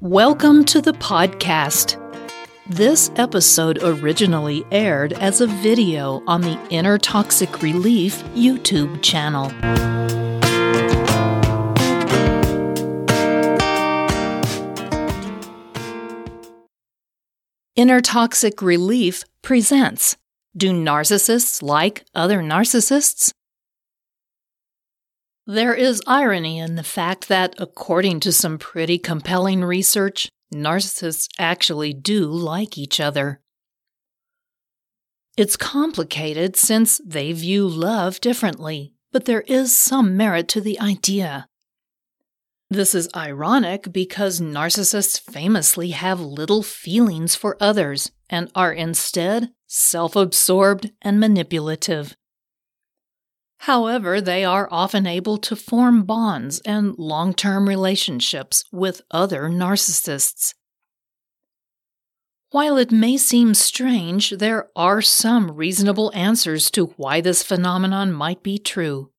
Welcome to the podcast. This episode originally aired as a video on the Inner Toxic Relief YouTube channel. Inner Toxic Relief presents Do Narcissists Like Other Narcissists? There is irony in the fact that, according to some pretty compelling research, narcissists actually do like each other. It's complicated since they view love differently, but there is some merit to the idea. This is ironic because narcissists famously have little feelings for others and are instead self absorbed and manipulative. However, they are often able to form bonds and long term relationships with other narcissists. While it may seem strange, there are some reasonable answers to why this phenomenon might be true.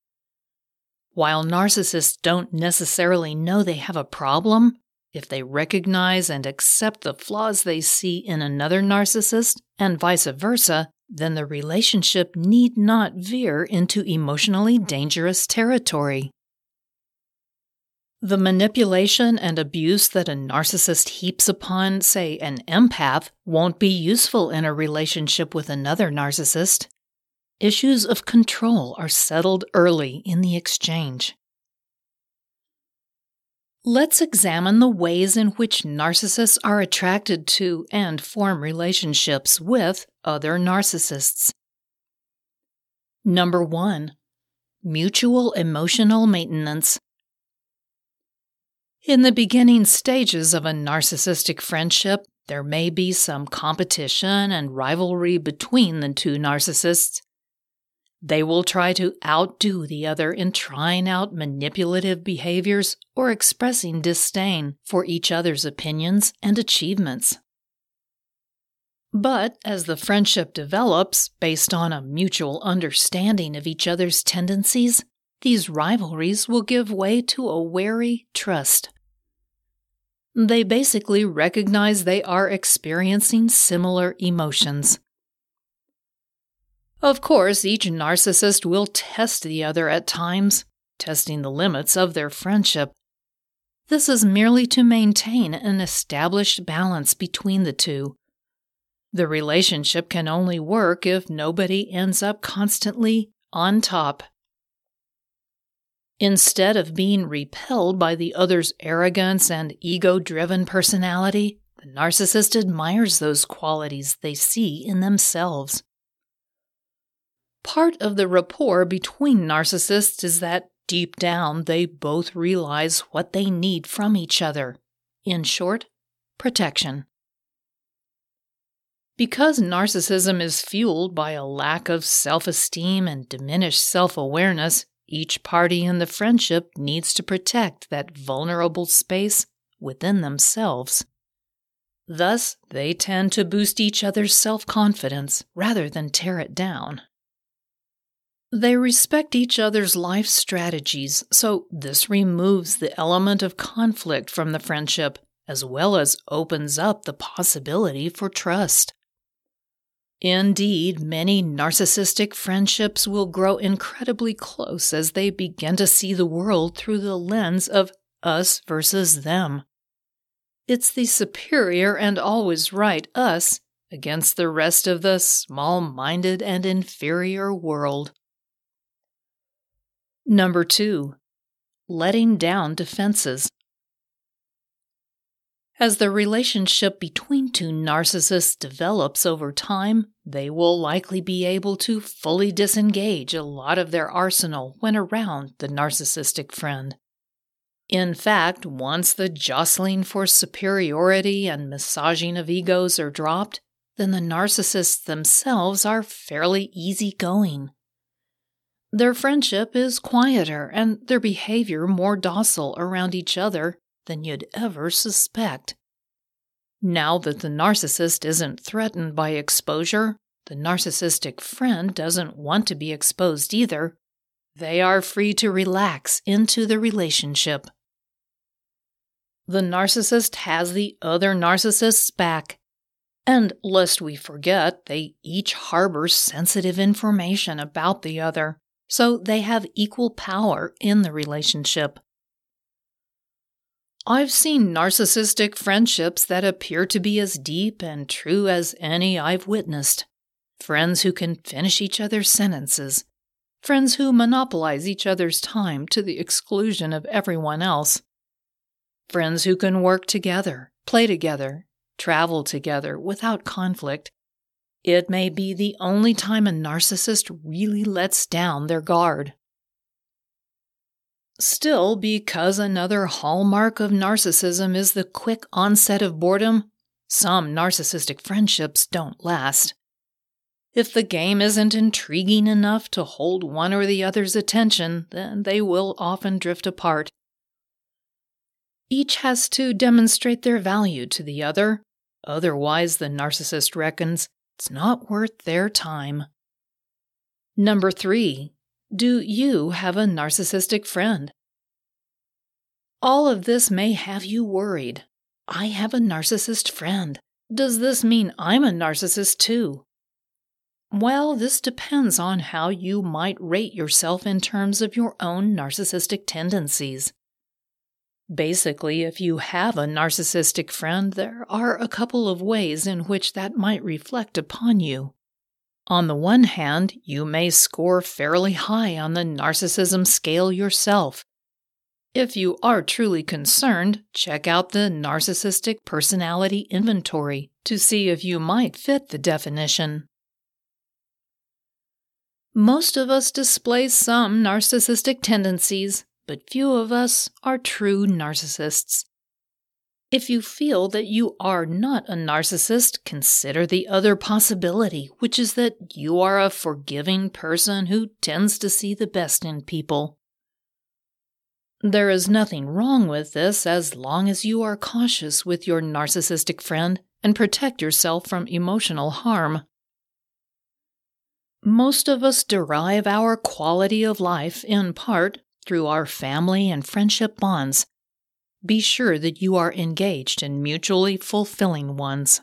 While narcissists don't necessarily know they have a problem, if they recognize and accept the flaws they see in another narcissist, and vice versa, then the relationship need not veer into emotionally dangerous territory. The manipulation and abuse that a narcissist heaps upon, say, an empath, won't be useful in a relationship with another narcissist. Issues of control are settled early in the exchange. Let's examine the ways in which narcissists are attracted to and form relationships with other narcissists. Number one, mutual emotional maintenance. In the beginning stages of a narcissistic friendship, there may be some competition and rivalry between the two narcissists, they will try to outdo the other in trying out manipulative behaviors or expressing disdain for each other's opinions and achievements. But as the friendship develops based on a mutual understanding of each other's tendencies, these rivalries will give way to a wary trust. They basically recognize they are experiencing similar emotions of course, each narcissist will test the other at times, testing the limits of their friendship. This is merely to maintain an established balance between the two. The relationship can only work if nobody ends up constantly on top. Instead of being repelled by the other's arrogance and ego driven personality, the narcissist admires those qualities they see in themselves. Part of the rapport between narcissists is that deep down they both realize what they need from each other. In short, protection. Because narcissism is fueled by a lack of self esteem and diminished self awareness, each party in the friendship needs to protect that vulnerable space within themselves. Thus, they tend to boost each other's self confidence rather than tear it down. They respect each other's life strategies, so this removes the element of conflict from the friendship, as well as opens up the possibility for trust. Indeed, many narcissistic friendships will grow incredibly close as they begin to see the world through the lens of us versus them. It's the superior and always right us against the rest of the small minded and inferior world. Number two, letting down defenses. As the relationship between two narcissists develops over time, they will likely be able to fully disengage a lot of their arsenal when around the narcissistic friend. In fact, once the jostling for superiority and massaging of egos are dropped, then the narcissists themselves are fairly easygoing. Their friendship is quieter and their behavior more docile around each other than you'd ever suspect. Now that the narcissist isn't threatened by exposure, the narcissistic friend doesn't want to be exposed either. They are free to relax into the relationship. the narcissist has the other narcissist's back. And lest we forget, they each harbor sensitive information about the other, so they have equal power in the relationship. I've seen narcissistic friendships that appear to be as deep and true as any I've witnessed. Friends who can finish each other's sentences. Friends who monopolize each other's time to the exclusion of everyone else. Friends who can work together, play together, travel together without conflict. It may be the only time a narcissist really lets down their guard. Still, because another hallmark of narcissism is the quick onset of boredom, some narcissistic friendships don't last. If the game isn't intriguing enough to hold one or the other's attention, then they will often drift apart. Each has to demonstrate their value to the other, otherwise, the narcissist reckons it's not worth their time. Number three, do you have a narcissistic friend? All of this may have you worried. I have a narcissist friend. Does this mean I'm a narcissist too? Well, this depends on how you might rate yourself in terms of your own narcissistic tendencies. Basically, if you have a narcissistic friend, there are a couple of ways in which that might reflect upon you. On the one hand, you may score fairly high on the narcissism scale yourself. If you are truly concerned, check out the Narcissistic Personality Inventory to see if you might fit the definition. Most of us display some narcissistic tendencies, but few of us are true narcissists. If you feel that you are not a narcissist, consider the other possibility, which is that you are a forgiving person who tends to see the best in people. There is nothing wrong with this as long as you are cautious with your narcissistic friend and protect yourself from emotional harm. Most of us derive our quality of life in part through our family and friendship bonds be sure that you are engaged in mutually fulfilling ones.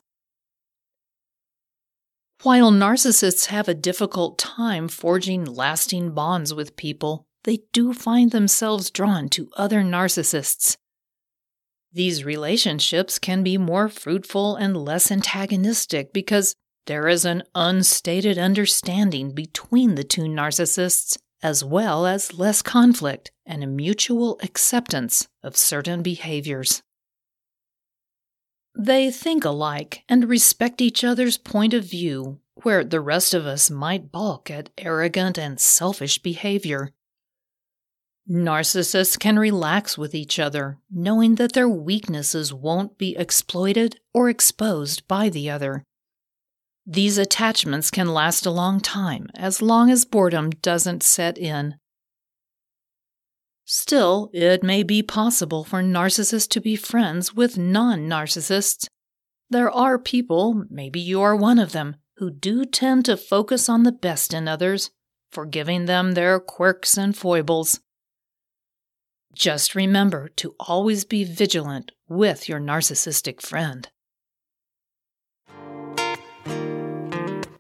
While narcissists have a difficult time forging lasting bonds with people, they do find themselves drawn to other narcissists. These relationships can be more fruitful and less antagonistic because there is an unstated understanding between the two narcissists as well as less conflict and a mutual acceptance of certain behaviors. They think alike and respect each other's point of view, where the rest of us might balk at arrogant and selfish behavior. Narcissists can relax with each other, knowing that their weaknesses won't be exploited or exposed by the other. These attachments can last a long time, as long as boredom doesn't set in. Still, it may be possible for narcissists to be friends with non narcissists. There are people, maybe you are one of them, who do tend to focus on the best in others, forgiving them their quirks and foibles. Just remember to always be vigilant with your narcissistic friend.